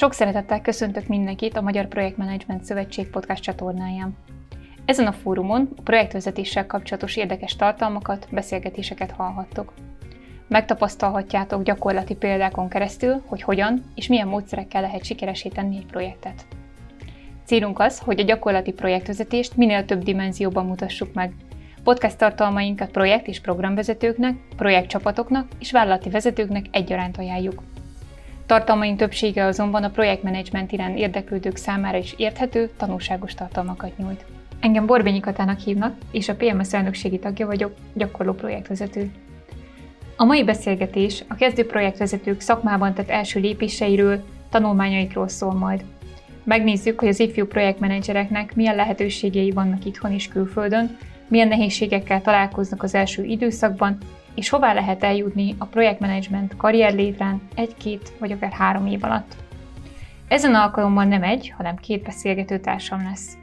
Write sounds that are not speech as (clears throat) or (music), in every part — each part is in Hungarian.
Sok szeretettel köszöntök mindenkit a Magyar Projektmenedzsment Szövetség podcast csatornáján. Ezen a fórumon a projektvezetéssel kapcsolatos érdekes tartalmakat, beszélgetéseket hallhattok. Megtapasztalhatjátok gyakorlati példákon keresztül, hogy hogyan és milyen módszerekkel lehet sikeresé tenni egy projektet. Célunk az, hogy a gyakorlati projektvezetést minél több dimenzióban mutassuk meg. Podcast tartalmainkat projekt- és programvezetőknek, projektcsapatoknak és vállalati vezetőknek egyaránt ajánljuk. Tartalmaink többsége azonban a projektmenedzsment iránt érdeklődők számára is érthető, tanulságos tartalmakat nyújt. Engem Borbényi Katának hívnak, és a PMS elnökségi tagja vagyok, gyakorló projektvezető. A mai beszélgetés a kezdő projektvezetők szakmában tett első lépéseiről, tanulmányaikról szól majd. Megnézzük, hogy az ifjú projektmenedzsereknek milyen lehetőségei vannak itthon és külföldön, milyen nehézségekkel találkoznak az első időszakban, és hová lehet eljutni a projektmenedzsment karrierlétrán egy-két vagy akár három év alatt. Ezen alkalommal nem egy, hanem két beszélgető társam lesz.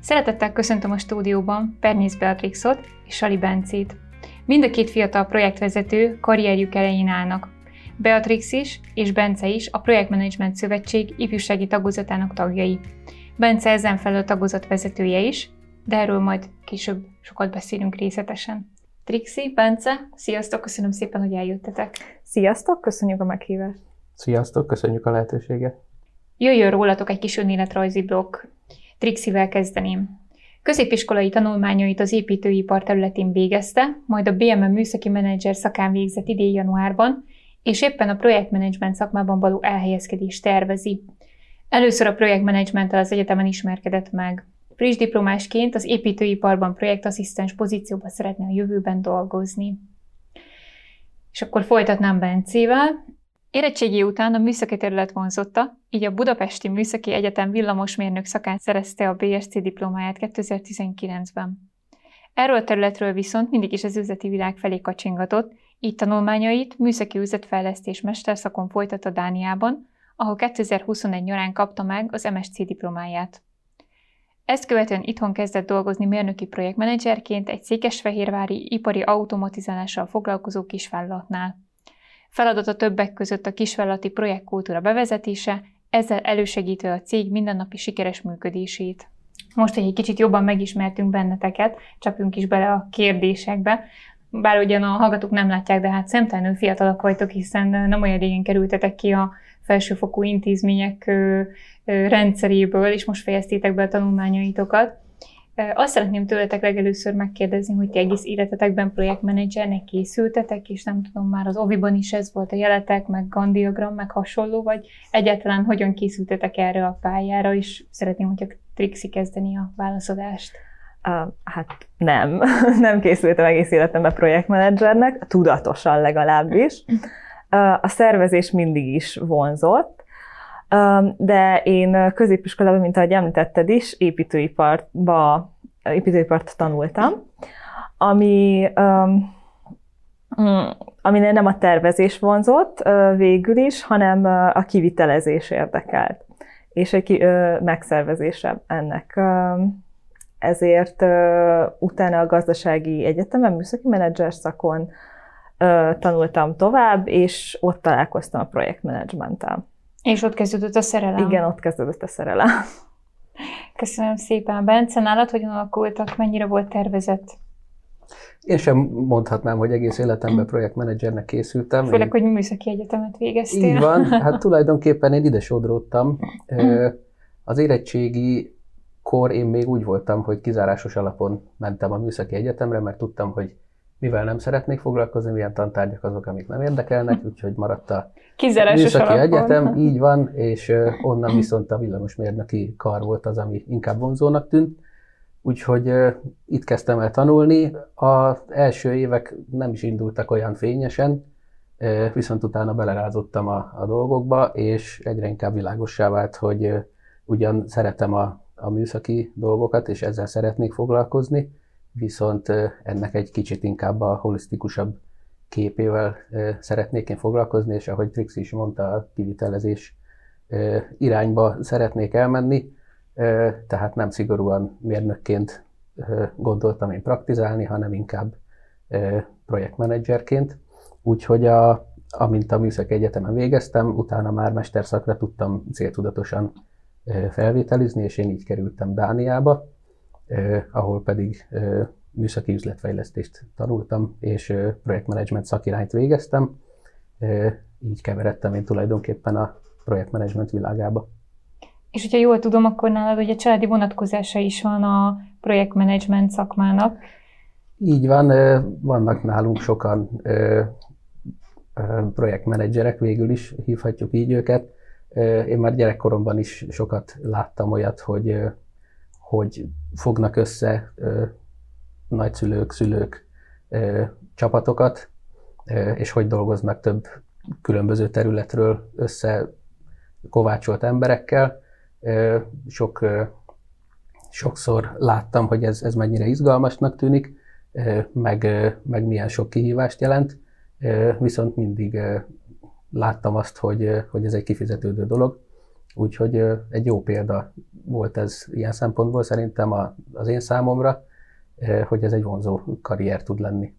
Szeretettel köszöntöm a stúdióban Pernész Beatrixot és Sali Bencét. Mind a két fiatal projektvezető karrierjük elején állnak. Beatrix is és Bence is a Projektmenedzsment Szövetség ifjúsági tagozatának tagjai. Bence ezen felül tagozat vezetője is, de erről majd később sokat beszélünk részletesen. Trixi, Bence, sziasztok, köszönöm szépen, hogy eljöttetek. Sziasztok, köszönjük a meghívást. Sziasztok, köszönjük a lehetőséget. Jöjjön rólatok egy kis önéletrajzi blokk. Trixivel kezdeném. Középiskolai tanulmányait az építőipar területén végezte, majd a BMM műszaki menedzser szakán végzett idén januárban, és éppen a projektmenedzsment szakmában való elhelyezkedést tervezi. Először a projektmenedzsmenttel az egyetemen ismerkedett meg. Friss diplomásként az építőiparban projektasszisztens pozícióban szeretne a jövőben dolgozni. És akkor folytatnám Bencével. Érettségi után a műszaki terület vonzotta, így a Budapesti Műszaki Egyetem villamosmérnök szakán szerezte a BSC diplomáját 2019-ben. Erről a területről viszont mindig is az üzleti világ felé kacsingatott, így tanulmányait műszaki üzletfejlesztés mesterszakon folytatta Dániában, ahol 2021 nyarán kapta meg az MSC diplomáját. Ezt követően itthon kezdett dolgozni mérnöki projektmenedzserként egy székesfehérvári ipari automatizálással foglalkozó kisvállalatnál. Feladata többek között a kisvállalati projektkultúra bevezetése, ezzel elősegítve a cég mindennapi sikeres működését. Most, hogy egy kicsit jobban megismertünk benneteket, csapjunk is bele a kérdésekbe. Bár ugyan a hallgatók nem látják, de hát szemtelenül fiatalok vagytok, hiszen nem olyan régen kerültetek ki a felsőfokú intézmények rendszeréből, és most fejeztétek be a tanulmányaitokat. Azt szeretném tőletek legelőször megkérdezni, hogy ti egész életetekben projektmenedzsernek készültetek, és nem tudom, már az Oviban is ez volt a jeletek, meg Gandiagram, meg hasonló, vagy egyáltalán hogyan készültetek erre a pályára, és szeretném, hogyha Trixi kezdeni a válaszadást. Uh, hát nem, (laughs) nem készültem egész életemben projektmenedzsernek, tudatosan legalábbis. (laughs) A szervezés mindig is vonzott, de én középiskolában, mint ahogy említetted is, építőiparba, építőipart tanultam, ami, aminél nem a tervezés vonzott végül is, hanem a kivitelezés érdekelt, és egy megszervezése ennek. Ezért utána a gazdasági egyetemen, műszaki menedzser szakon tanultam tovább, és ott találkoztam a projektmenedzsmenttel. És ott kezdődött a szerelem. Igen, ott kezdődött a szerelem. Köszönöm szépen. Bence, nálad hogyan alakultak, mennyire volt tervezett? Én sem mondhatnám, hogy egész életemben projektmenedzsernek készültem. Főleg, én... hogy műszaki egyetemet végeztél. Így van, (laughs) hát tulajdonképpen én ide sodródtam. Az érettségi kor én még úgy voltam, hogy kizárásos alapon mentem a műszaki egyetemre, mert tudtam, hogy mivel nem szeretnék foglalkozni, milyen tantárgyak azok, amik nem érdekelnek, (laughs) úgyhogy maradt a műszaki egyetem, (laughs) így van, és onnan viszont a villamosmérnöki kar volt az, ami inkább vonzónak tűnt. Úgyhogy itt kezdtem el tanulni. Az első évek nem is indultak olyan fényesen, viszont utána belerázottam a, a dolgokba, és egyre inkább világossá vált, hogy ugyan szeretem a, a műszaki dolgokat, és ezzel szeretnék foglalkozni, viszont ennek egy kicsit inkább a holisztikusabb képével szeretnék én foglalkozni, és ahogy Trix is mondta, a kivitelezés irányba szeretnék elmenni, tehát nem szigorúan mérnökként gondoltam én praktizálni, hanem inkább projektmenedzserként. Úgyhogy a, amint a Műszaki Egyetemen végeztem, utána már mesterszakra tudtam céltudatosan felvételizni, és én így kerültem Dániába, ahol pedig műszaki üzletfejlesztést tanultam, és projektmenedzsment szakirányt végeztem. Így keveredtem én tulajdonképpen a projektmenedzsment világába. És hogyha jól tudom, akkor nálad ugye családi vonatkozása is van a projektmenedzsment szakmának. Így van, vannak nálunk sokan projektmenedzserek, végül is hívhatjuk így őket. Én már gyerekkoromban is sokat láttam olyat, hogy, hogy fognak össze nagyszülők, szülők csapatokat, és hogy dolgoznak több különböző területről össze kovácsolt emberekkel. Sok, sokszor láttam, hogy ez, ez mennyire izgalmasnak tűnik, meg, meg milyen sok kihívást jelent, viszont mindig láttam azt, hogy, hogy ez egy kifizetődő dolog, úgyhogy egy jó példa volt ez ilyen szempontból szerintem az én számomra, hogy ez egy vonzó karrier tud lenni.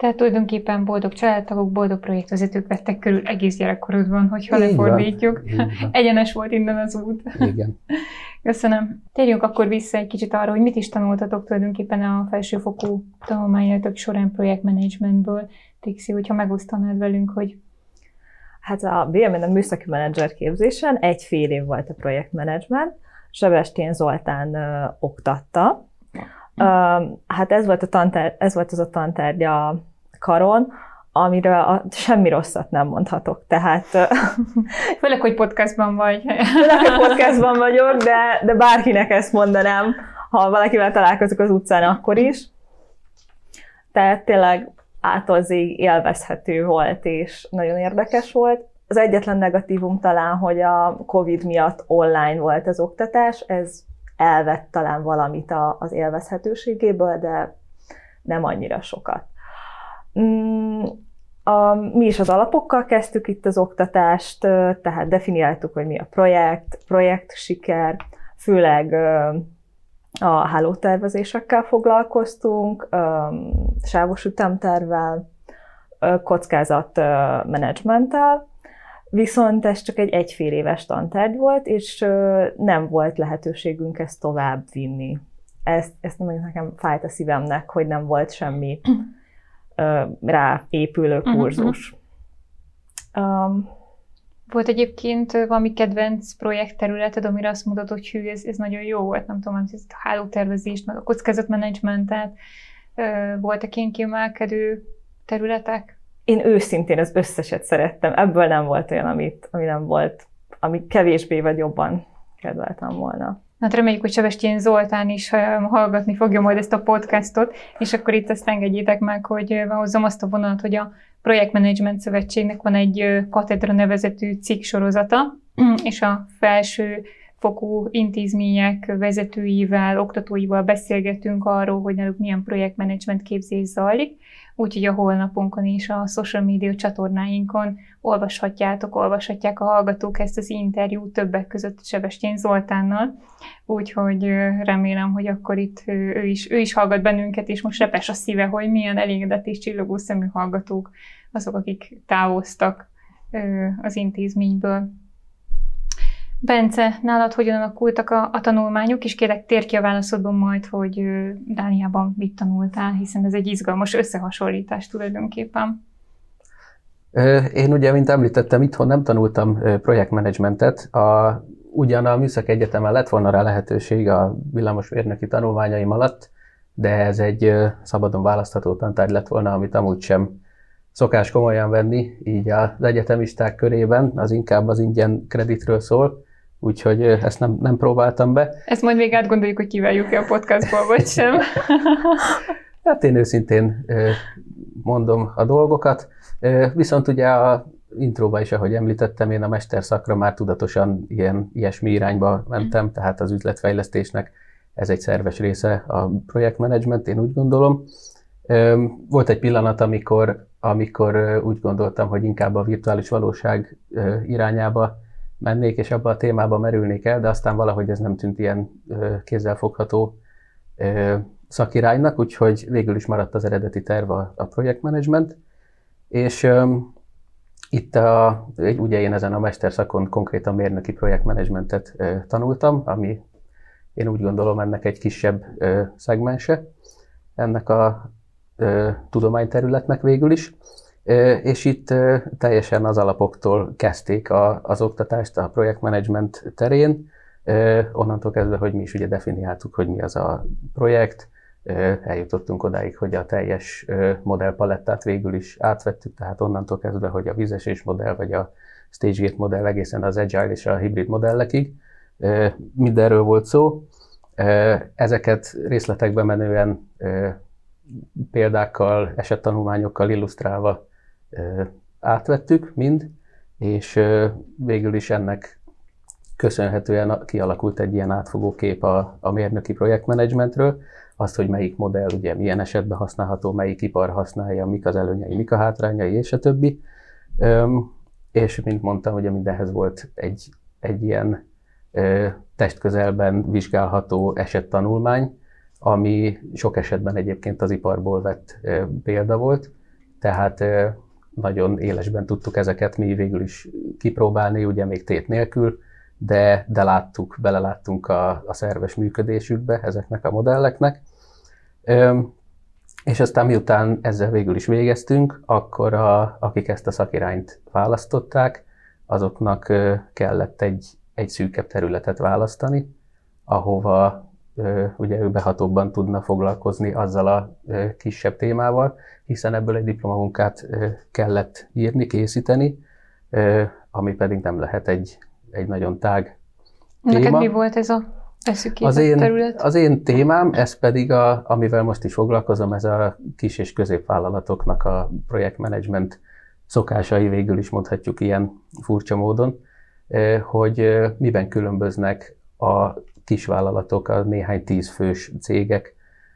Tehát tulajdonképpen boldog családtagok, boldog projektvezetők vettek körül egész gyerekkorodban, hogyha lefordítjuk. (laughs) Egyenes volt innen az út. Igen. (laughs) Köszönöm. Térjünk akkor vissza egy kicsit arra, hogy mit is tanultatok tulajdonképpen a felsőfokú tanulmányatok során projektmenedzsmentből. Trixi, hogyha megosztanád velünk, hogy Hát a BMN a műszaki menedzser képzésen egy fél év volt a projektmenedzsment, Sebestén Zoltán ö, oktatta. Ö, hát ez volt, a tantár, ez volt az a tantárgya karon, amiről a, semmi rosszat nem mondhatok. Tehát... (laughs) Főleg, hogy podcastban vagy. Főleg, hogy podcastban vagyok, de, de bárkinek ezt mondanám, ha valakivel találkozok az utcán, akkor is. Tehát tényleg átolzig élvezhető volt, és nagyon érdekes volt. Az egyetlen negatívum talán, hogy a COVID miatt online volt az oktatás, ez elvett talán valamit az élvezhetőségéből, de nem annyira sokat. Mm, a, mi is az alapokkal kezdtük itt az oktatást, tehát definiáltuk, hogy mi a projekt, projekt siker, főleg a hálótervezésekkel foglalkoztunk, sávos ütemtervel, kockázatmenedzsmenttel, viszont ez csak egy egyfél éves tantárgy volt, és nem volt lehetőségünk ezt tovább vinni. Ezt, ezt mondjuk nekem fájt a szívemnek, hogy nem volt semmi rá épülő mhm, kurzus. Um, volt egyébként valami kedvenc projektterületed, amire azt mondod, hogy hű, ez, ez nagyon jó volt, nem tudom, ez a hálótervezést, meg a kockázatmenedzsmentet, voltak ilyen kiemelkedő területek? Én őszintén az összeset szerettem, ebből nem volt olyan, amit, ami nem volt, ami kevésbé vagy jobban kedveltem volna. Hát reméljük, hogy Sebestyen Zoltán is hallgatni fogja majd ezt a podcastot, és akkor itt azt engedjétek meg, hogy hozzam azt a vonalat, hogy a Projektmenedzsment Szövetségnek van egy katedra nevezetű cikk sorozata, (clears throat) és a felső fokú intézmények vezetőivel, oktatóival beszélgetünk arról, hogy náluk milyen projektmenedzsment képzés zajlik, úgyhogy a holnapunkon és a social media csatornáinkon olvashatjátok, olvashatják a hallgatók ezt az interjút többek között Sebestyén Zoltánnal, úgyhogy remélem, hogy akkor itt ő is, ő is hallgat bennünket, és most repes a szíve, hogy milyen elégedett és csillogó szemű hallgatók azok, akik távoztak az intézményből. Bence, nálad hogyan alakultak a, a tanulmányok, és kérlek térj ki a válaszodban majd, hogy Dániában mit tanultál, hiszen ez egy izgalmas összehasonlítás tulajdonképpen. Én ugye, mint említettem, itthon nem tanultam projektmenedzsmentet. A, ugyan a Műszaki Egyetemen lett volna rá lehetőség a villamosmérnöki tanulmányaim alatt, de ez egy szabadon választható tantárgy lett volna, amit amúgy sem szokás komolyan venni, így az egyetemisták körében, az inkább az ingyen kreditről szól, úgyhogy ezt nem, nem próbáltam be. Ezt majd még átgondoljuk, hogy kiváljuk ki a podcastból, vagy (laughs) sem. hát én őszintén mondom a dolgokat, viszont ugye a intróba is, ahogy említettem, én a mesterszakra már tudatosan ilyen, ilyesmi irányba mentem, tehát az üzletfejlesztésnek ez egy szerves része a projektmenedzsment, én úgy gondolom. Volt egy pillanat, amikor, amikor úgy gondoltam, hogy inkább a virtuális valóság irányába mennék, és abba a témába merülnék el, de aztán valahogy ez nem tűnt ilyen kézzelfogható szakiránynak, úgyhogy végül is maradt az eredeti terv a, a projektmenedzsment, és itt a, ugye én ezen a mesterszakon konkrétan mérnöki projektmenedzsmentet tanultam, ami én úgy gondolom ennek egy kisebb szegmense ennek a tudományterületnek végül is. És itt teljesen az alapoktól kezdték a, az oktatást a projektmenedzsment terén, onnantól kezdve, hogy mi is ugye definiáltuk, hogy mi az a projekt, eljutottunk odáig, hogy a teljes modellpalettát végül is átvettük, tehát onnantól kezdve, hogy a vízesés modell, vagy a stage modell egészen az agile és a hibrid modellekig, mindenről volt szó. Ezeket részletekbe menően példákkal, esettanulmányokkal illusztrálva átvettük mind, és végül is ennek köszönhetően kialakult egy ilyen átfogó kép a, a mérnöki projektmenedzsmentről, azt, hogy melyik modell ugye milyen esetben használható, melyik ipar használja, mik az előnyei, mik a hátrányai, és a többi. Üm, és mint mondtam, ugye mindenhez volt egy, egy ilyen ö, testközelben vizsgálható esettanulmány, ami sok esetben egyébként az iparból vett példa volt, tehát nagyon élesben tudtuk ezeket mi végül is kipróbálni, ugye még tét nélkül, de, de láttuk, beleláttunk a, a szerves működésükbe ezeknek a modelleknek. Üm, és aztán miután ezzel végül is végeztünk, akkor a, akik ezt a szakirányt választották, azoknak kellett egy, egy szűkebb területet választani, ahova ugye ő behatóbban tudna foglalkozni azzal a kisebb témával, hiszen ebből egy diplomamunkát kellett írni, készíteni, ami pedig nem lehet egy, egy nagyon tág téma. Neked mi volt ez a az én, terület? az én témám, ez pedig, a, amivel most is foglalkozom, ez a kis és középvállalatoknak a projektmenedzsment szokásai végül is mondhatjuk ilyen furcsa módon, hogy miben különböznek a kisvállalatok, a néhány tízfős cégek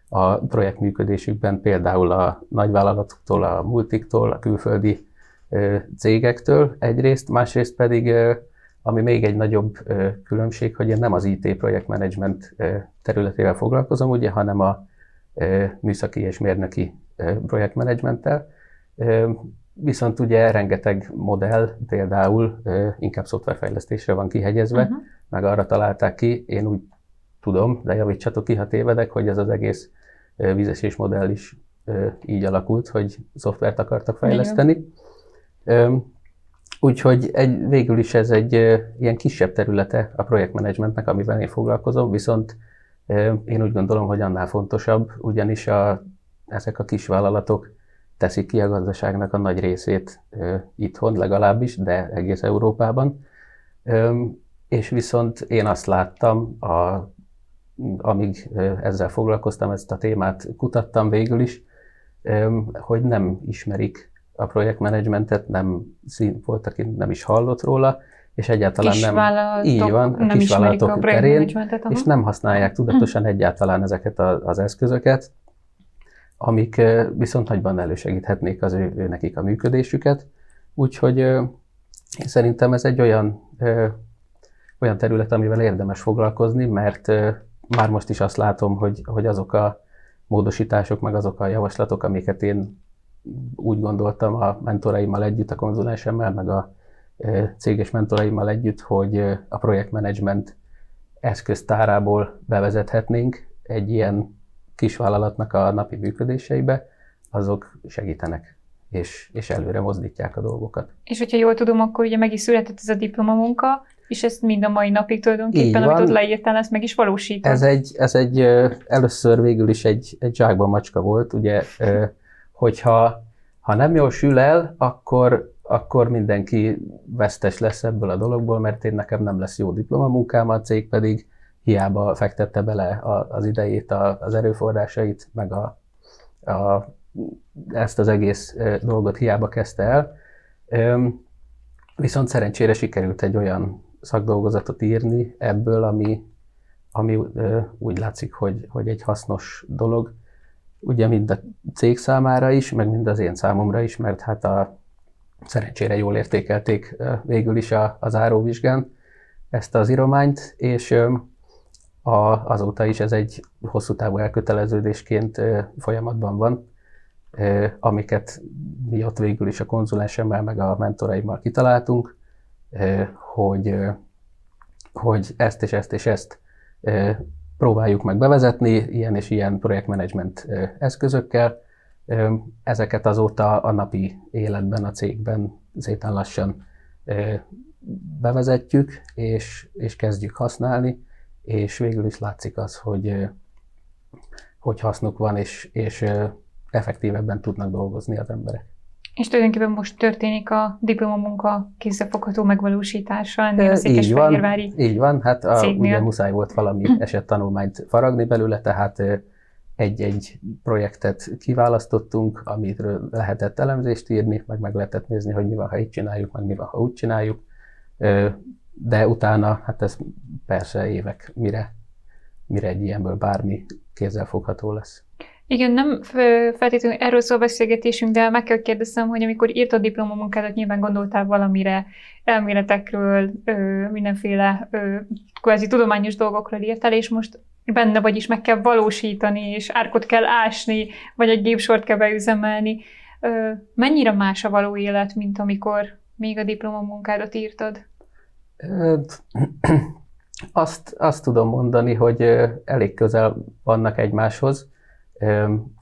a projektműködésükben, például a nagyvállalatoktól, a multiktól, a külföldi cégektől egyrészt, másrészt pedig ami még egy nagyobb különbség, hogy én nem az IT projektmenedzsment területével foglalkozom, ugye, hanem a műszaki és mérnöki projektmenedzsmenttel. Viszont ugye rengeteg modell például inkább szoftverfejlesztésre van kihegyezve, uh-huh. meg arra találták ki, én úgy tudom, de javítsatok ki, ha tévedek, hogy ez az egész vízesés modell is így alakult, hogy szoftvert akartak fejleszteni. Igen. Úgyhogy egy, végül is ez egy ilyen kisebb területe a projektmenedzsmentnek, amivel én foglalkozom, viszont én úgy gondolom, hogy annál fontosabb, ugyanis a, ezek a kis teszik ki a gazdaságnak a nagy részét itthon legalábbis, de egész Európában. És viszont én azt láttam, a, amíg ezzel foglalkoztam, ezt a témát kutattam végül is, hogy nem ismerik a projektmenedzsmentet, nem volt, aki nem is hallott róla, és egyáltalán nem, így van, a nem kisvállalatok a terén, és nem használják tudatosan egyáltalán ezeket az eszközöket, amik viszont nagyban elősegíthetnék az ő, ő nekik a működésüket. Úgyhogy én szerintem ez egy olyan, olyan terület, amivel érdemes foglalkozni, mert már most is azt látom, hogy, hogy azok a módosítások, meg azok a javaslatok, amiket én úgy gondoltam a mentoraimmal együtt, a konzulensemmel, meg a céges mentoraimmal együtt, hogy a projektmenedzsment eszköztárából bevezethetnénk egy ilyen kisvállalatnak a napi működéseibe, azok segítenek, és, és előre mozdítják a dolgokat. És hogyha jól tudom, akkor ugye meg is született ez a diplomamunka, és ezt mind a mai napig tulajdonképpen, amit ott leírtál, ezt meg is valósítod. Ez egy, ez egy először végül is egy, egy zsákban macska volt, ugye hogyha ha nem jól sül el, akkor, akkor mindenki vesztes lesz ebből a dologból, mert én nekem nem lesz jó diplomamunkám, a cég pedig hiába fektette bele az idejét, az erőforrásait, meg a, a, ezt az egész dolgot hiába kezdte el. Viszont szerencsére sikerült egy olyan szakdolgozatot írni ebből, ami, ami úgy látszik, hogy, hogy egy hasznos dolog, ugye mind a cég számára is, meg mind az én számomra is, mert hát a szerencsére jól értékelték végül is a, a záróvizsgán ezt az írományt, és a, azóta is ez egy hosszú távú elköteleződésként folyamatban van, amiket mi ott végül is a konzulensemmel, meg a mentoraimmal kitaláltunk, hogy, hogy ezt és ezt és ezt próbáljuk meg bevezetni ilyen és ilyen projektmenedzsment eszközökkel. Ezeket azóta a napi életben, a cégben szépen lassan bevezetjük, és, és kezdjük használni, és végül is látszik az, hogy, hogy hasznuk van, és, és effektívebben tudnak dolgozni az emberek. És tulajdonképpen most történik a diplomamunka kézzelfogható megvalósítása ennél a van, így van, hát a, ugye muszáj volt valami (laughs) esettanulmányt faragni belőle, tehát egy-egy projektet kiválasztottunk, amiről lehetett elemzést írni, meg meg lehetett nézni, hogy mi van, ha így csináljuk, meg mi van, ha úgy csináljuk. De utána, hát ez persze évek, mire, mire egy ilyenből bármi kézzelfogható lesz. Igen, nem feltétlenül erről szól beszélgetésünk, de meg kell kérdeznem, hogy amikor írtad diplomamunkádat, nyilván gondoltál valamire, elméletekről, mindenféle kvázi tudományos dolgokról írtál, és most benne vagy is meg kell valósítani, és árkot kell ásni, vagy egy gépsort kell beüzemelni. Mennyire más a való élet, mint amikor még a diplomamunkádat írtad? Azt, azt tudom mondani, hogy elég közel vannak egymáshoz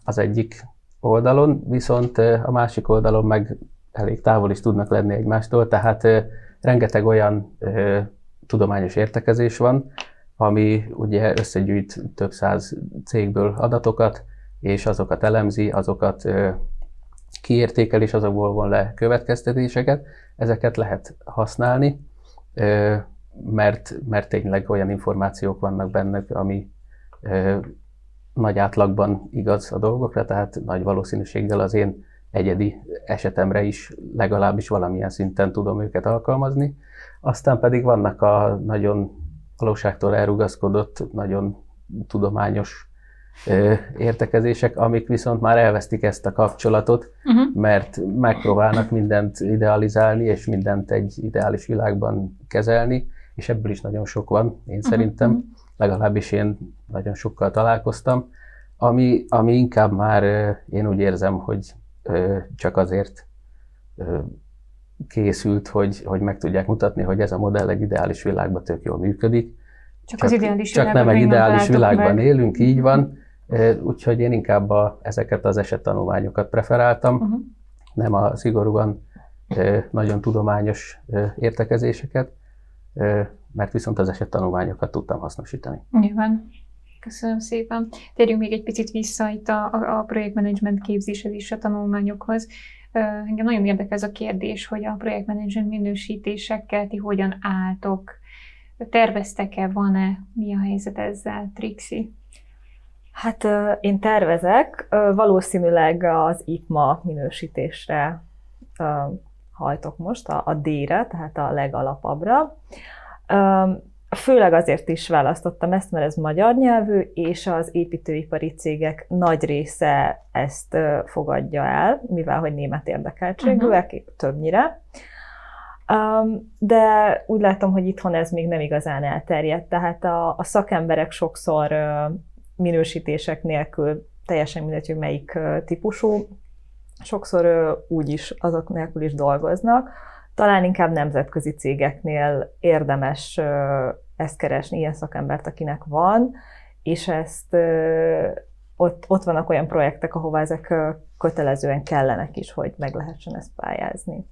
az egyik oldalon, viszont a másik oldalon meg elég távol is tudnak lenni egymástól, tehát rengeteg olyan tudományos értekezés van, ami ugye összegyűjt több száz cégből adatokat, és azokat elemzi, azokat kiértékel, és azokból von le következtetéseket. Ezeket lehet használni, mert, mert tényleg olyan információk vannak benne, ami nagy átlagban igaz a dolgokra, tehát nagy valószínűséggel az én egyedi esetemre is legalábbis valamilyen szinten tudom őket alkalmazni. Aztán pedig vannak a nagyon valóságtól elrugaszkodott, nagyon tudományos értekezések, amik viszont már elvesztik ezt a kapcsolatot, uh-huh. mert megpróbálnak mindent idealizálni, és mindent egy ideális világban kezelni, és ebből is nagyon sok van, én uh-huh. szerintem. Legalábbis én nagyon sokkal találkoztam, ami, ami inkább már én úgy érzem, hogy csak azért készült, hogy, hogy meg tudják mutatni, hogy ez a modell egy ideális világban tök jól működik. Csak, csak az ideális Csak nem egy ideális világban meg. élünk, így van. Úgyhogy én inkább a, ezeket az esettanulmányokat preferáltam, uh-huh. nem a szigorúan nagyon tudományos értekezéseket mert viszont az esettanulmányokat tudtam hasznosítani. Nyilván. Köszönöm szépen. Térjünk még egy picit vissza itt a, a projektmenedzsment képzéshez és a tanulmányokhoz. Engem nagyon érdekel ez a kérdés, hogy a projektmenedzsment minősítésekkel ti hogyan álltok? Terveztek-e, van-e? Mi a helyzet ezzel, Trixi? Hát én tervezek, valószínűleg az IPMA minősítésre hajtok most, a, a D-re, tehát a legalapabbra. Főleg azért is választottam ezt, mert ez magyar nyelvű, és az építőipari cégek nagy része ezt fogadja el, mivel hogy német érdekeltségűek, uh-huh. többnyire. De úgy látom, hogy itthon ez még nem igazán elterjedt, tehát a, a szakemberek sokszor minősítések nélkül, teljesen mindegy, hogy melyik típusú, sokszor úgy is azok nélkül is dolgoznak, talán inkább nemzetközi cégeknél érdemes ezt keresni, ilyen szakembert, akinek van, és ezt ott, ott vannak olyan projektek, ahová ezek kötelezően kellenek is, hogy meg lehessen ezt pályázni.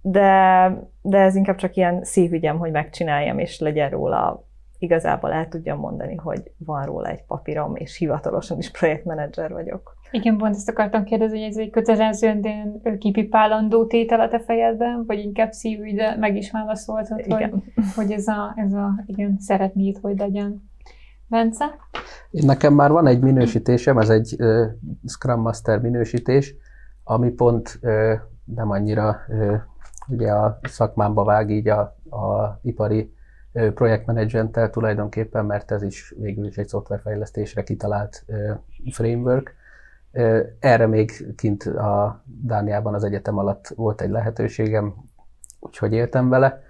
De, de ez inkább csak ilyen szívügyem, hogy megcsináljam, és legyen róla igazából el tudjam mondani, hogy van róla egy papírom, és hivatalosan is projektmenedzser vagyok. Igen, pont ezt akartam kérdezni, hogy ez egy kötelezően kipipálandó tétel a te fejedben, vagy inkább szívügy, de meg is válaszoltad, igen. hogy, hogy ez a, ez a igen, szeretnéd, hogy legyen. Bence? Nekem már van egy minősítésem, ez egy uh, Scrum Master minősítés, ami pont uh, nem annyira uh, ugye a szakmámba vág így a, a ipari projektmenedzsenttel tulajdonképpen, mert ez is végül is egy szoftverfejlesztésre kitalált framework. Erre még kint a Dániában az egyetem alatt volt egy lehetőségem, úgyhogy éltem vele.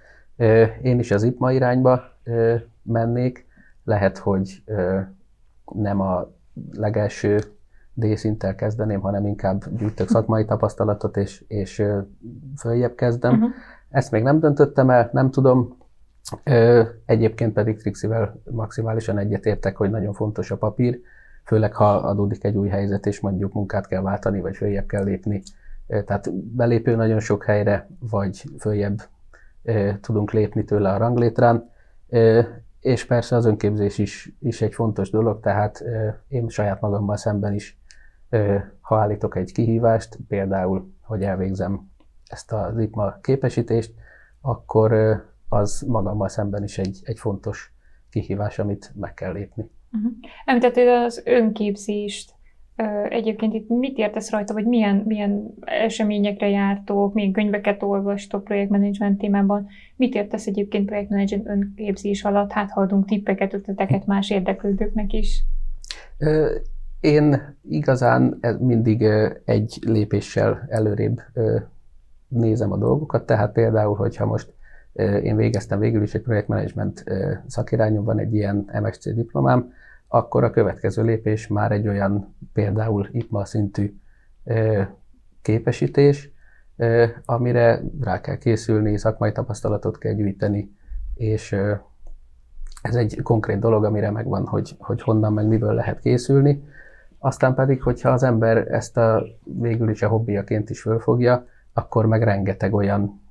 Én is az IPMA irányba mennék. Lehet, hogy nem a legelső D-szinttel kezdeném, hanem inkább gyűjtök szakmai tapasztalatot, és, és följebb kezdem. Uh-huh. Ezt még nem döntöttem el, nem tudom. Egyébként pedig Trixivel maximálisan egyetértek, hogy nagyon fontos a papír, főleg ha adódik egy új helyzet, és mondjuk munkát kell váltani, vagy följebb kell lépni. Tehát belépő nagyon sok helyre, vagy följebb tudunk lépni tőle a ranglétrán. És persze az önképzés is, is egy fontos dolog, tehát én saját magammal szemben is, ha állítok egy kihívást, például, hogy elvégzem ezt az IPMA képesítést, akkor az magammal szemben is egy, egy fontos kihívás, amit meg kell lépni. Uh-huh. Említetted az önképzést. Egyébként itt mit értesz rajta, vagy milyen, milyen eseményekre jártok, milyen könyveket olvastok projektmenedzsment témában? Mit értesz egyébként projektmenedzsment önképzés alatt? Hát ha adunk tippeket, ötleteket más érdeklődőknek is. Én igazán mindig egy lépéssel előrébb nézem a dolgokat, tehát például, hogyha most én végeztem végül is egy projektmenedzsment szakirányomban egy ilyen MSC diplomám, akkor a következő lépés már egy olyan például IPMA szintű képesítés, amire rá kell készülni, szakmai tapasztalatot kell gyűjteni, és ez egy konkrét dolog, amire megvan, hogy, hogy honnan meg miből lehet készülni. Aztán pedig, hogyha az ember ezt a végül is a hobbiaként is fölfogja, akkor meg rengeteg olyan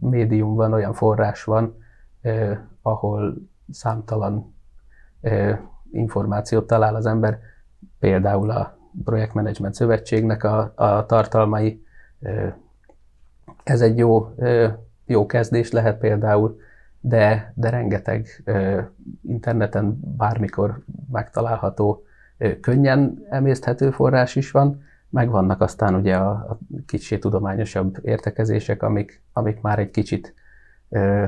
médium van, olyan forrás van, ö, ahol számtalan ö, információt talál az ember, például a Projektmenedzsment Szövetségnek a, a tartalmai. Ö, ez egy jó, ö, jó kezdés lehet például, de, de rengeteg ö, interneten bármikor megtalálható, ö, könnyen emészthető forrás is van, Megvannak aztán ugye a, a kicsit tudományosabb értekezések, amik, amik már egy kicsit ö,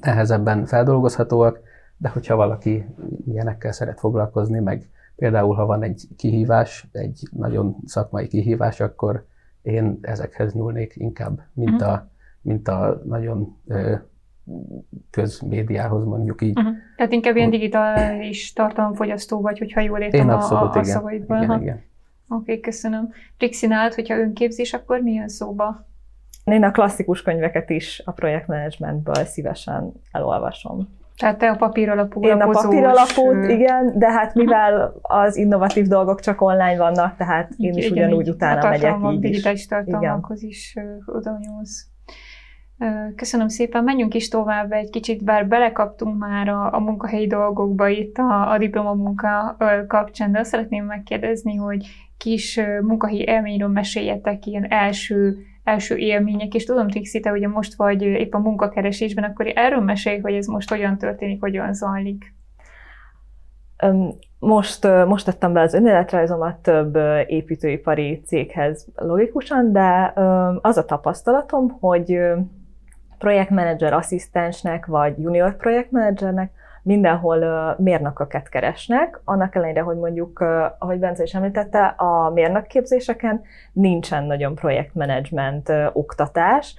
nehezebben feldolgozhatóak, de hogyha valaki ilyenekkel szeret foglalkozni, meg például ha van egy kihívás, egy nagyon szakmai kihívás, akkor én ezekhez nyúlnék inkább, mint, uh-huh. a, mint a nagyon ö, közmédiához mondjuk így. Uh-huh. Tehát inkább ilyen digitális tartalomfogyasztó vagy, hogyha jól értem Én abszolút, a, a, a szavaidból. Igen, igen. Oké, okay, köszönöm. Trixi, nálad, hogyha önképzés, akkor mi jön szóba? Én a klasszikus könyveket is a projektmenedzsmentből szívesen elolvasom. Tehát te a papír alapú Én a papír alapút, igen, de hát mivel az innovatív dolgok csak online vannak, tehát én is ugyanúgy utána megyek így digitális tartalmakhoz is oda nyúlsz. Köszönöm szépen, menjünk is tovább egy kicsit, bár belekaptunk már a, a munkahelyi dolgokba itt a, a diplomamunka kapcsán, de azt szeretném megkérdezni, hogy kis munkahelyi élményről meséljetek, ilyen első, első élmények, és tudom, Trixi, te ugye most vagy épp a munkakeresésben, akkor erről mesélj, hogy ez most hogyan történik, hogyan zajlik. Most, most tettem be az önéletrajzomat több építőipari céghez logikusan, de az a tapasztalatom, hogy projektmenedzser asszisztensnek, vagy junior projektmenedzsernek mindenhol mérnököket keresnek, annak ellenére, hogy mondjuk, ahogy Bence is említette, a mérnökképzéseken nincsen nagyon projektmenedzsment oktatás,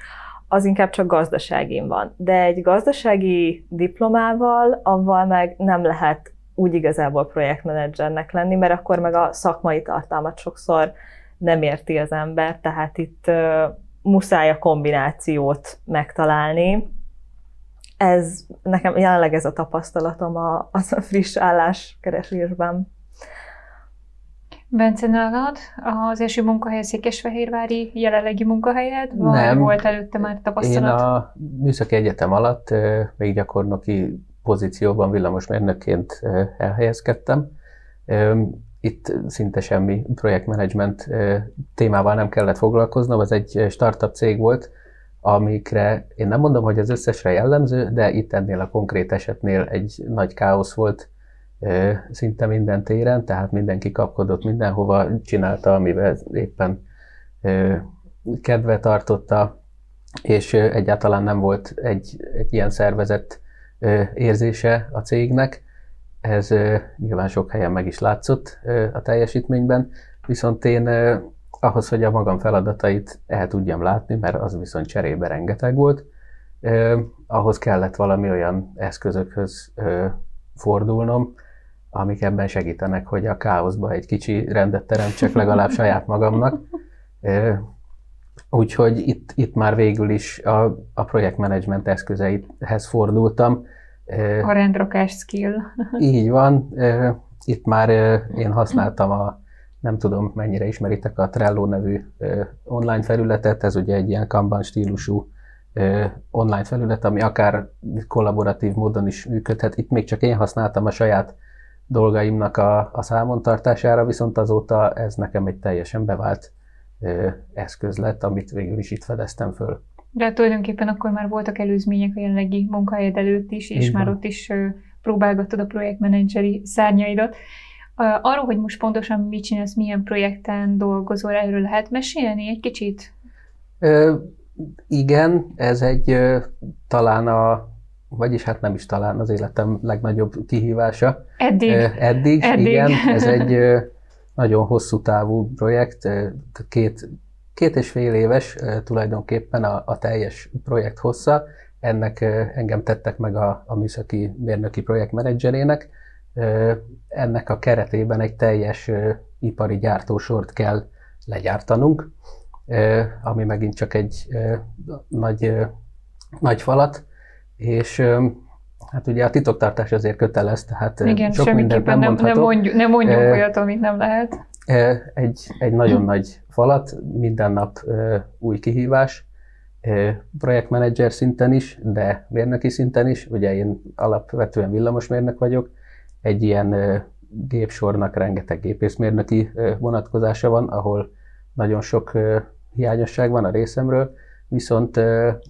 az inkább csak gazdaságin van. De egy gazdasági diplomával, avval meg nem lehet úgy igazából projektmenedzsernek lenni, mert akkor meg a szakmai tartalmat sokszor nem érti az ember, tehát itt muszáj a kombinációt megtalálni. Ez nekem jelenleg ez a tapasztalatom a, az a friss álláskeresésben. Bence, nálad az első munkahely a Székesfehérvári jelenlegi munkahelyed? Vagy Nem. volt előtte már tapasztalat? Én a Műszaki Egyetem alatt még gyakornoki pozícióban villamosmérnökként elhelyezkedtem itt szinte semmi projektmenedzsment témával nem kellett foglalkoznom, ez egy startup cég volt, amikre én nem mondom, hogy az összesre jellemző, de itt ennél a konkrét esetnél egy nagy káosz volt szinte minden téren, tehát mindenki kapkodott mindenhova, csinálta, amivel éppen kedve tartotta, és egyáltalán nem volt egy, egy ilyen szervezett érzése a cégnek, ez nyilván sok helyen meg is látszott a teljesítményben, viszont én ahhoz, hogy a magam feladatait el tudjam látni, mert az viszont cserébe rengeteg volt, ahhoz kellett valami olyan eszközökhöz fordulnom, amik ebben segítenek, hogy a káoszba egy kicsi rendet teremtsek legalább (laughs) saját magamnak. Úgyhogy itt, itt már végül is a, a projektmenedzsment eszközeihez fordultam. A rendrakás skill. (laughs) Így van. Itt már én használtam a, nem tudom mennyire ismeritek a Trello nevű online felületet, ez ugye egy ilyen Kanban stílusú online felület, ami akár kollaboratív módon is működhet. Itt még csak én használtam a saját dolgaimnak a, a számon tartására, viszont azóta ez nekem egy teljesen bevált eszköz lett, amit végül is itt fedeztem föl. De tulajdonképpen akkor már voltak előzmények a jelenlegi munkahelyed előtt is, és Igen. már ott is próbálgattad a projektmenedzseri szárnyaidat. Arról, hogy most pontosan mit csinálsz, milyen projekten dolgozol, erről lehet mesélni egy kicsit? Ö, igen, ez egy talán a, vagyis hát nem is talán az életem legnagyobb kihívása. Eddig. Eddig, Eddig. igen. Ez (laughs) egy nagyon hosszú távú projekt, két, két és fél éves tulajdonképpen a, a teljes projekt hossza. Ennek engem tettek meg a, a műszaki mérnöki projektmenedzserének. Ennek a keretében egy teljes ipari gyártósort kell legyártanunk, ami megint csak egy nagy, nagy falat, és Hát ugye a titoktartás azért kötelez, tehát Igen, sok mindent nem, nem, nem mondjuk, nem mondjuk olyat, amit nem lehet. Egy, egy nagyon hm. nagy falat, minden nap új kihívás, projektmenedzser szinten is, de mérnöki szinten is. Ugye én alapvetően villamosmérnök vagyok, egy ilyen gépsornak rengeteg gépészmérnöki vonatkozása van, ahol nagyon sok hiányosság van a részemről, viszont...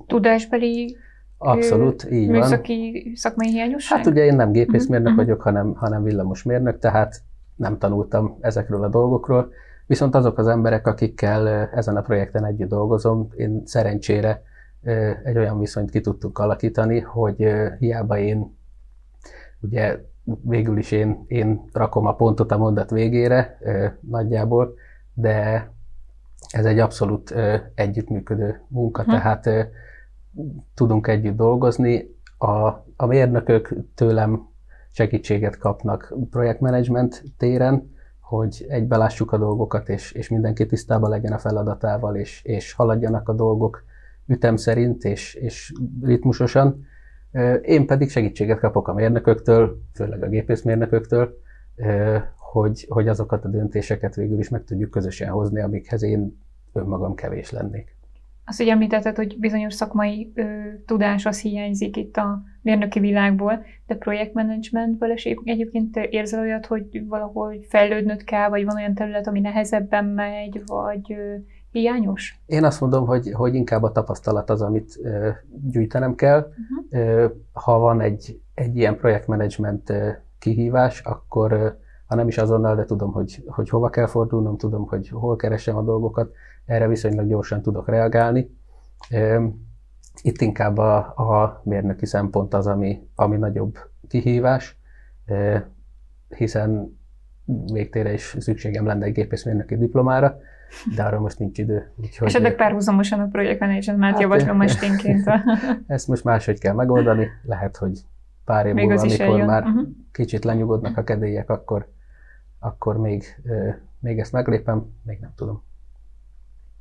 Tudásbeli Abszolút, így van. Műszaki szakmai hiányosság? Hát ugye én nem gépészmérnök uh-huh. vagyok, hanem, hanem villamosmérnök, tehát nem tanultam ezekről a dolgokról. Viszont azok az emberek, akikkel ezen a projekten együtt dolgozom, én szerencsére egy olyan viszonyt ki tudtunk alakítani, hogy hiába én, ugye végül is én, én rakom a pontot a mondat végére nagyjából, de ez egy abszolút együttműködő munka, hm. tehát tudunk együtt dolgozni. A, a mérnökök tőlem segítséget kapnak projektmenedzsment téren, hogy egybelássuk a dolgokat, és, és mindenki tisztában legyen a feladatával, és, és haladjanak a dolgok ütem szerint, és, és ritmusosan. Én pedig segítséget kapok a mérnököktől, főleg a gépészmérnököktől, hogy, hogy azokat a döntéseket végül is meg tudjuk közösen hozni, amikhez én önmagam kevés lennék. Azt ugye említetted, hogy bizonyos szakmai ö, tudás az hiányzik itt a mérnöki világból, de projektmenedzsmentből is egyébként érzel olyat, hogy valahogy fejlődnöd kell, vagy van olyan terület, ami nehezebben megy, vagy ö, hiányos? Én azt mondom, hogy, hogy inkább a tapasztalat az, amit ö, gyűjtenem kell. Uh-huh. Ö, ha van egy, egy ilyen projektmenedzsment ö, kihívás, akkor ha nem is azonnal, de tudom, hogy, hogy hova kell fordulnom, tudom, hogy hol keresem a dolgokat, erre viszonylag gyorsan tudok reagálni. Itt inkább a, a mérnöki szempont az, ami, ami nagyobb kihívás, hiszen végtére is szükségem lenne egy gépészmérnöki diplomára, de arra most nincs idő. Úgyhogy... Esetleg párhuzamosan a projektmenedzsment hát, javaslom esténként. (laughs) Ezt most máshogy kell megoldani, lehet, hogy pár év múlva, amikor már uh-huh. kicsit lenyugodnak a kedélyek, akkor, akkor még, még ezt meglépem, még nem tudom.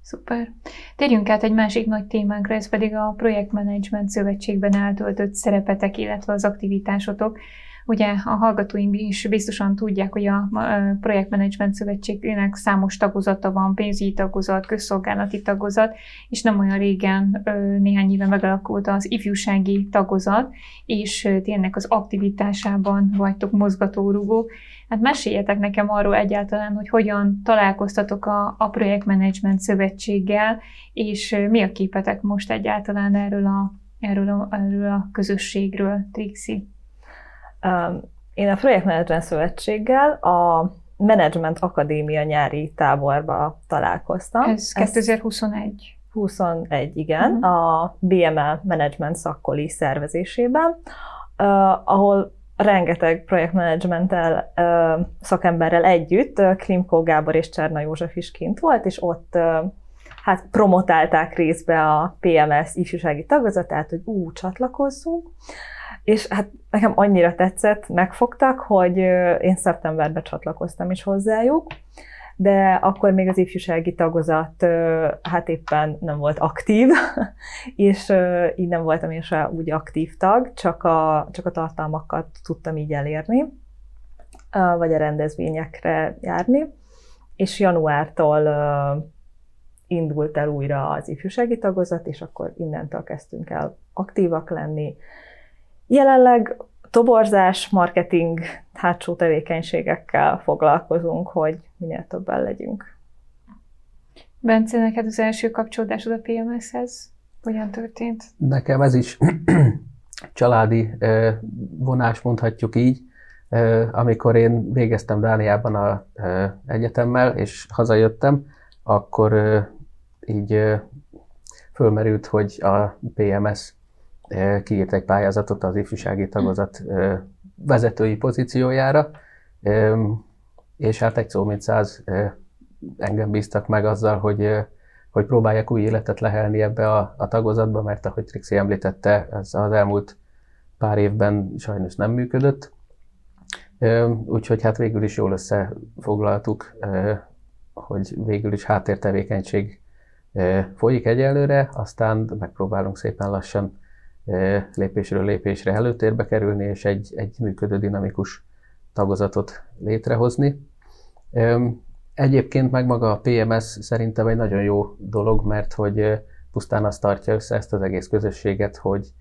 Szuper. Térjünk át egy másik nagy témánkra, ez pedig a projektmenedzsment szövetségben eltöltött szerepetek, illetve az aktivitásotok. Ugye a hallgatóink is biztosan tudják, hogy a Projektmenedzsment Szövetségének számos tagozata van, pénzügyi tagozat, közszolgálati tagozat, és nem olyan régen, néhány éve megalakult az ifjúsági tagozat, és ti az aktivitásában vagytok mozgatórugók. Hát meséljetek nekem arról egyáltalán, hogy hogyan találkoztatok a, a Projektmenedzsment Szövetséggel, és mi a képetek most egyáltalán erről a, erről a, erről a közösségről, Trixi? Én a Projektmenedzsment Szövetséggel a Management Akadémia nyári táborba találkoztam. Ez 2021. 21, igen, uh-huh. a BML Management szakkoli szervezésében, uh, ahol rengeteg projektmenedzsmenttel uh, szakemberrel együtt, uh, Klimkó Gábor és Cserna József is kint volt, és ott uh, hát promotálták részbe a PMS ifjúsági tagozatát, hogy ú, csatlakozzunk. És hát nekem annyira tetszett, megfogtak, hogy én szeptemberben csatlakoztam is hozzájuk, de akkor még az ifjúsági tagozat hát éppen nem volt aktív, (laughs) és így nem voltam én se úgy aktív tag, csak a, csak a tartalmakat tudtam így elérni, vagy a rendezvényekre járni, és januártól indult el újra az ifjúsági tagozat, és akkor innentől kezdtünk el aktívak lenni. Jelenleg toborzás, marketing, hátsó tevékenységekkel foglalkozunk, hogy minél többen legyünk. Bence, neked az első kapcsolódásod a PMS-hez hogyan történt? Nekem ez is (clears throat) családi vonás, mondhatjuk így. Amikor én végeztem Dániában a egyetemmel, és hazajöttem, akkor így fölmerült, hogy a PMS kiírt pályázatot az ifjúsági tagozat vezetői pozíciójára, és hát egy szó mint száz engem bíztak meg azzal, hogy, hogy próbáljak új életet lehelni ebbe a, a tagozatba, mert ahogy Trixi említette, ez az elmúlt pár évben sajnos nem működött. Úgyhogy hát végül is jól összefoglaltuk, hogy végül is háttértevékenység folyik egyelőre, aztán megpróbálunk szépen lassan lépésről lépésre előtérbe kerülni, és egy, egy működő dinamikus tagozatot létrehozni. Egyébként meg maga a PMS szerintem egy nagyon jó dolog, mert hogy pusztán azt tartja össze ezt az egész közösséget, hogy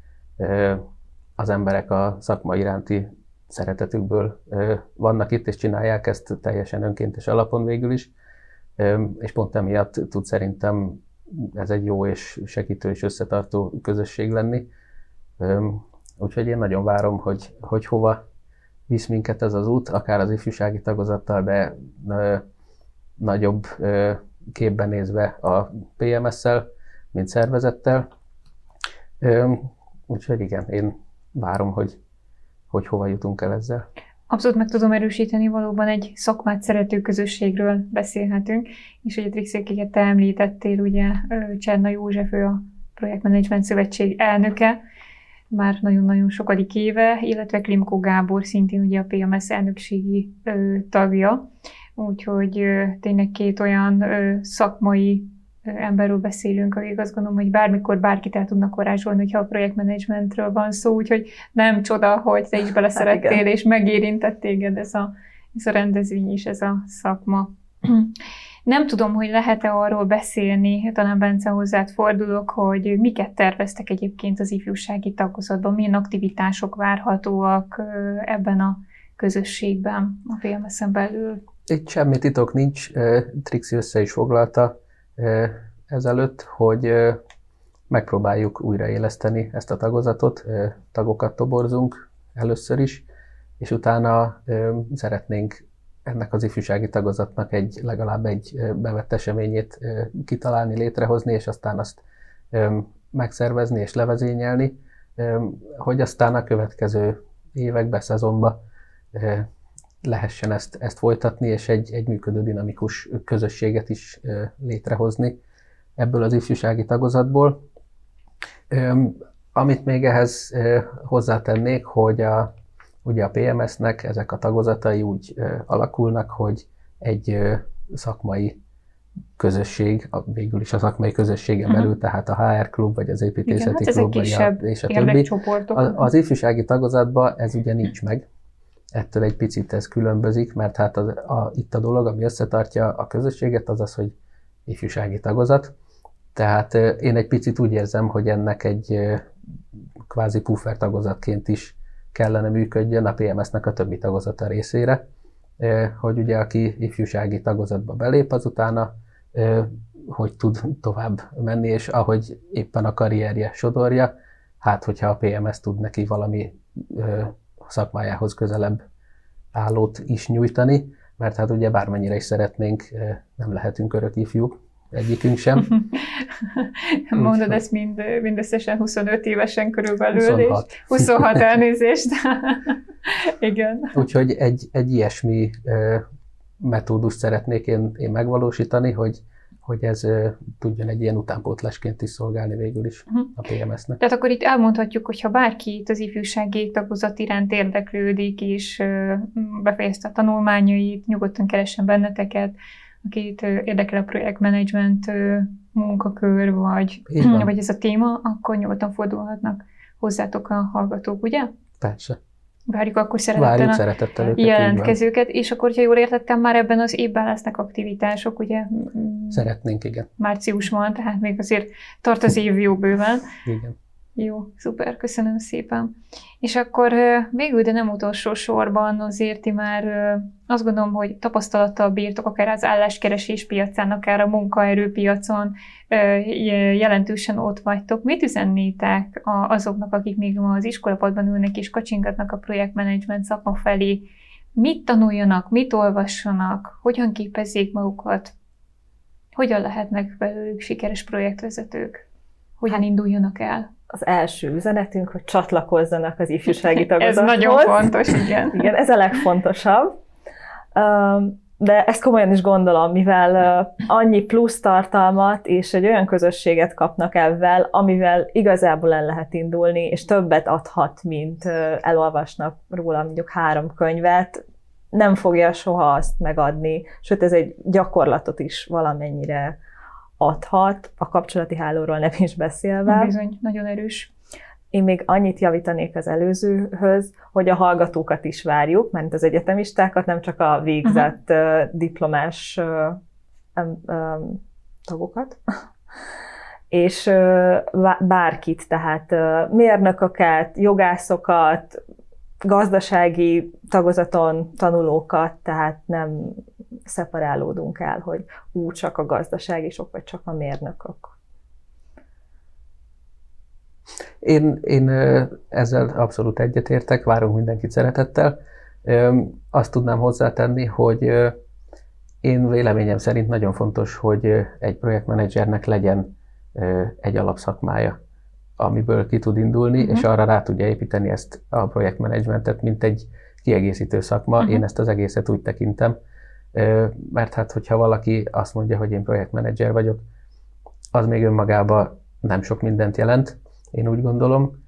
az emberek a szakma iránti szeretetükből vannak itt, és csinálják ezt teljesen önkéntes alapon végül is, és pont emiatt tud szerintem ez egy jó és segítő és összetartó közösség lenni. Úgyhogy én nagyon várom, hogy, hogy hova visz minket ez az út, akár az ifjúsági tagozattal, de nagyobb képben nézve a PMS-szel, mint szervezettel. Úgyhogy igen, én várom, hogy, hogy hova jutunk el ezzel. Abszolút meg tudom erősíteni, valóban egy szakmát szerető közösségről beszélhetünk, és ugye Trixékéket te említettél, ugye Cserna József, ő a Projektmenedzsment Szövetség elnöke, már nagyon-nagyon sokadik éve, illetve Klimko Gábor szintén ugye a PMS elnökségi ö, tagja, úgyhogy ö, tényleg két olyan ö, szakmai emberről beszélünk, akik azt gondolom, hogy bármikor bárkit el tudnak varázsolni, hogyha a projektmenedzsmentről van szó, úgyhogy nem csoda, hogy te is (laughs) beleszerettél, hát és megérintett téged ez a, ez a rendezvény és ez a szakma. (clears throat) Nem tudom, hogy lehet-e arról beszélni, talán Bence hozzád fordulok, hogy miket terveztek egyébként az ifjúsági tagozatban, milyen aktivitások várhatóak ebben a közösségben, a PMS-en belül. Itt semmi titok nincs, Trixi össze is foglalta ezelőtt, hogy megpróbáljuk újraéleszteni ezt a tagozatot, tagokat toborzunk először is, és utána szeretnénk ennek az ifjúsági tagozatnak egy legalább egy bevett eseményét kitalálni, létrehozni, és aztán azt megszervezni és levezényelni, hogy aztán a következő években, szezonban lehessen ezt, ezt folytatni, és egy, egy működő dinamikus közösséget is létrehozni ebből az ifjúsági tagozatból. Amit még ehhez hozzátennék, hogy a, Ugye a PMS-nek ezek a tagozatai úgy alakulnak, hogy egy szakmai közösség, végül is a szakmai közösségen uh-huh. belül, tehát a HR klub, vagy az építészeti Igen, hát klub, vagy a, és a többi. Az, az ifjúsági tagozatban ez ugye nincs meg. Ettől egy picit ez különbözik, mert hát az, a, itt a dolog, ami összetartja a közösséget, az az, hogy ifjúsági tagozat. Tehát én egy picit úgy érzem, hogy ennek egy kvázi puffer tagozatként is kellene működjön a PMS-nek a többi tagozata részére, hogy ugye aki ifjúsági tagozatba belép, azutána hogy tud tovább menni, és ahogy éppen a karrierje sodorja, hát hogyha a PMS tud neki valami szakmájához közelebb állót is nyújtani, mert hát ugye bármennyire is szeretnénk, nem lehetünk örök ifjú, egyikünk sem. (laughs) Mondod Úgy, ezt mind, mindösszesen 25 évesen körülbelül. 26. És 26 (laughs) elnézést. (laughs) Igen. Úgyhogy egy, egy ilyesmi metódust szeretnék én, én megvalósítani, hogy hogy ez tudjon egy ilyen utánpótlásként is szolgálni végül is uh-huh. a PMS-nek. Tehát akkor itt elmondhatjuk, hogy ha bárki itt az ifjúsági tagozat iránt érdeklődik, és befejezte a tanulmányait, nyugodtan keressen benneteket, akit érdekel a projektmenedzsment munkakör, vagy, (clears throat) vagy ez a téma, akkor nyugodtan fordulhatnak hozzátok a hallgatók, ugye? Persze. Várjuk akkor szeretettel, Várjuk szeretettel őket, jelentkezőket, és akkor, ha jól értettem, már ebben az évben lesznek aktivitások, ugye? Szeretnénk, igen. Március van, tehát még azért tart az év jó bőven. Igen. Jó, szuper, köszönöm szépen. És akkor végül, de nem utolsó sorban azért ti már azt gondolom, hogy tapasztalattal bírtok akár az álláskeresés piacán, akár a munkaerőpiacon, jelentősen ott vagytok. Mit üzennétek azoknak, akik még ma az iskolapadban ülnek és kacsingatnak a projektmenedzsment szakma felé? Mit tanuljanak, mit olvassanak, hogyan képezzék magukat, hogyan lehetnek belőlük sikeres projektvezetők, hogyan hát, induljanak el? Az első üzenetünk, hogy csatlakozzanak az ifjúsági tagozathoz. (laughs) ez nagyon fontos, igen. (laughs) igen, ez a legfontosabb. De ezt komolyan is gondolom, mivel annyi plusz tartalmat és egy olyan közösséget kapnak ebben, amivel igazából el lehet indulni, és többet adhat, mint elolvasnak róla mondjuk három könyvet, nem fogja soha azt megadni, sőt ez egy gyakorlatot is valamennyire adhat, a kapcsolati hálóról nem is beszélve. Bizony, nagyon erős. Én még annyit javítanék az előzőhöz, hogy a hallgatókat is várjuk, mert az egyetemistákat, nem csak a végzett uh-huh. diplomás tagokat, és bárkit, tehát mérnököket, jogászokat, gazdasági tagozaton tanulókat, tehát nem szeparálódunk el, hogy ú, csak a gazdaságisok, vagy csak a mérnökök. Én, én ezzel abszolút egyetértek, várunk mindenkit szeretettel. Azt tudnám hozzátenni, hogy én véleményem szerint nagyon fontos, hogy egy projektmenedzsernek legyen egy alapszakmája, amiből ki tud indulni, uh-huh. és arra rá tudja építeni ezt a projektmenedzsmentet, mint egy kiegészítő szakma. Uh-huh. Én ezt az egészet úgy tekintem, mert hát, hogyha valaki azt mondja, hogy én projektmenedzser vagyok, az még önmagában nem sok mindent jelent, én úgy gondolom.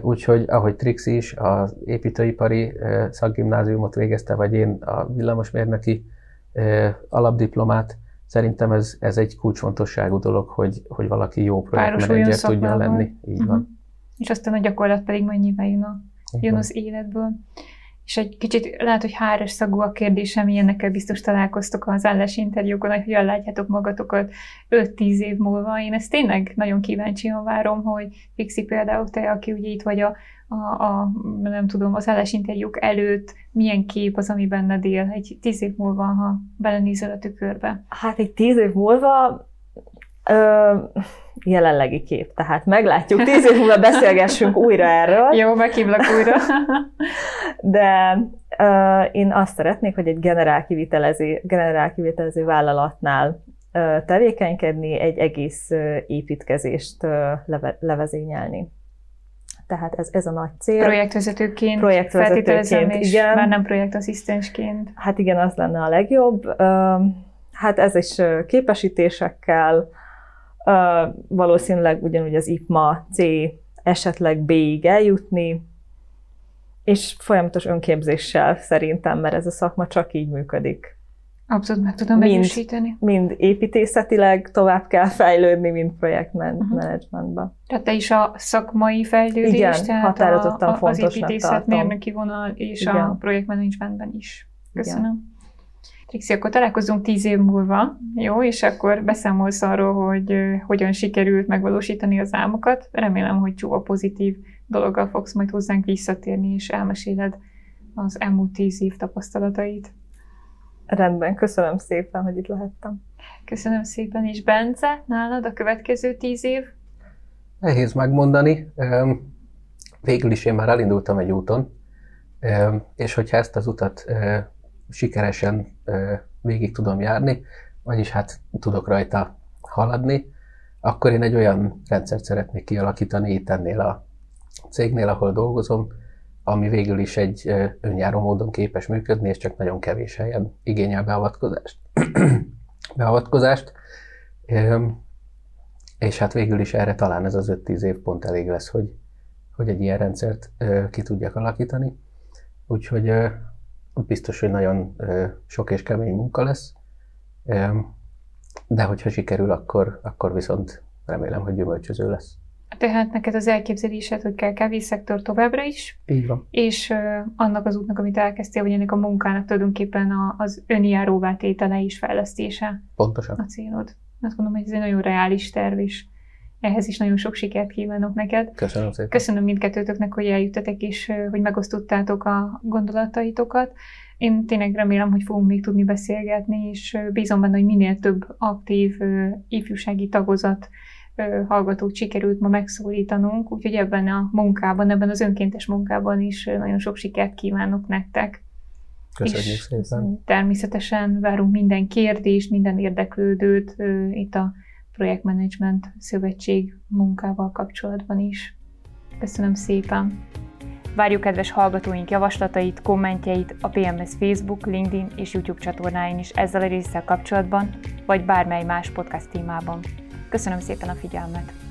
Úgyhogy, ahogy Trix is az építőipari szakgimnáziumot végezte, vagy én a villamosmérnöki alapdiplomát, szerintem ez, ez egy kulcsfontosságú dolog, hogy, hogy valaki jó projektmenedzser tudjon lenni. Így uh-huh. van. És aztán a gyakorlat pedig mennyivel jön, a, jön az életből. És egy kicsit lehet, hogy háros szagú a kérdésem, ilyenekkel biztos találkoztok az állásinterjúkon, hogy hogyan látjátok magatokat 5-10 év múlva. Én ezt tényleg nagyon kíváncsian várom, hogy Pixi például te, aki ugye itt vagy a, a, a nem tudom, az állásinterjúk előtt, milyen kép az, ami benned él egy tíz év múlva, ha belenézel a tükörbe? Hát egy tíz év múlva Ö, jelenlegi kép, tehát meglátjuk, tíz év múlva beszélgessünk újra erről. Jó, meghívlak újra. (laughs) De ö, én azt szeretnék, hogy egy generálkivitelező, generálkivitelező vállalatnál ö, tevékenykedni, egy egész ö, építkezést ö, leve, levezényelni. Tehát ez, ez a nagy cél. Projektvezetőként, projektvezetőként igen. már nem projektasszisztensként. Hát igen, az lenne a legjobb. Hát ez is képesítésekkel, valószínűleg ugyanúgy az IPMA C esetleg B-ig eljutni, és folyamatos önképzéssel szerintem, mert ez a szakma csak így működik. Abszolút meg tudom mind, erősíteni. Mind építészetileg tovább kell fejlődni, mind projektmenedzsmentben. Uh-huh. Tehát te is a szakmai fejlődés, Igen, tehát határozottan a, a, az építészet, mérnöki vonal és Igen. a projektmenedzsmentben is. Köszönöm. Igen. Trixi, akkor találkozunk tíz év múlva, jó? És akkor beszámolsz arról, hogy hogyan sikerült megvalósítani az álmokat. Remélem, hogy csúva pozitív dologgal fogsz majd hozzánk visszatérni, és elmeséled az elmúlt tíz év tapasztalatait. Rendben, köszönöm szépen, hogy itt lehettem. Köszönöm szépen, és Bence, nálad a következő tíz év? Nehéz megmondani. Végül is én már elindultam egy úton, és hogyha ezt az utat sikeresen végig tudom járni, vagyis hát tudok rajta haladni, akkor én egy olyan rendszert szeretnék kialakítani itt ennél a cégnél, ahol dolgozom, ami végül is egy önjáró módon képes működni, és csak nagyon kevés helyen igényel beavatkozást. (clears throat) beavatkozást. És hát végül is erre talán ez az 5-10 év pont elég lesz, hogy, hogy egy ilyen rendszert ki tudjak alakítani. Úgyhogy biztos, hogy nagyon sok és kemény munka lesz, de hogyha sikerül, akkor, akkor viszont remélem, hogy gyümölcsöző lesz. Tehát neked az elképzelésed, hogy kell kávészektor továbbra is. Így van. És uh, annak az útnak, amit elkezdtél, vagy ennek a munkának tulajdonképpen a, az önjáróvá tétele is fejlesztése. Pontosan. A célod. Azt gondolom, hogy ez egy nagyon reális terv, és ehhez is nagyon sok sikert kívánok neked. Köszönöm szépen. Köszönöm mindkettőtöknek, hogy eljöttetek, és hogy megosztottátok a gondolataitokat. Én tényleg remélem, hogy fogunk még tudni beszélgetni, és bízom benne, hogy minél több aktív ifjúsági tagozat hallgatót sikerült ma megszólítanunk, úgyhogy ebben a munkában, ebben az önkéntes munkában is nagyon sok sikert kívánok nektek. Köszönjük és szépen. Természetesen várunk minden kérdést, minden érdeklődőt itt a Projektmanagement Szövetség munkával kapcsolatban is. Köszönöm szépen! Várjuk kedves hallgatóink javaslatait, kommentjeit a PMS Facebook, LinkedIn és YouTube csatornáin is ezzel a résszel kapcsolatban, vagy bármely más podcast témában. Köszönöm szépen a figyelmet!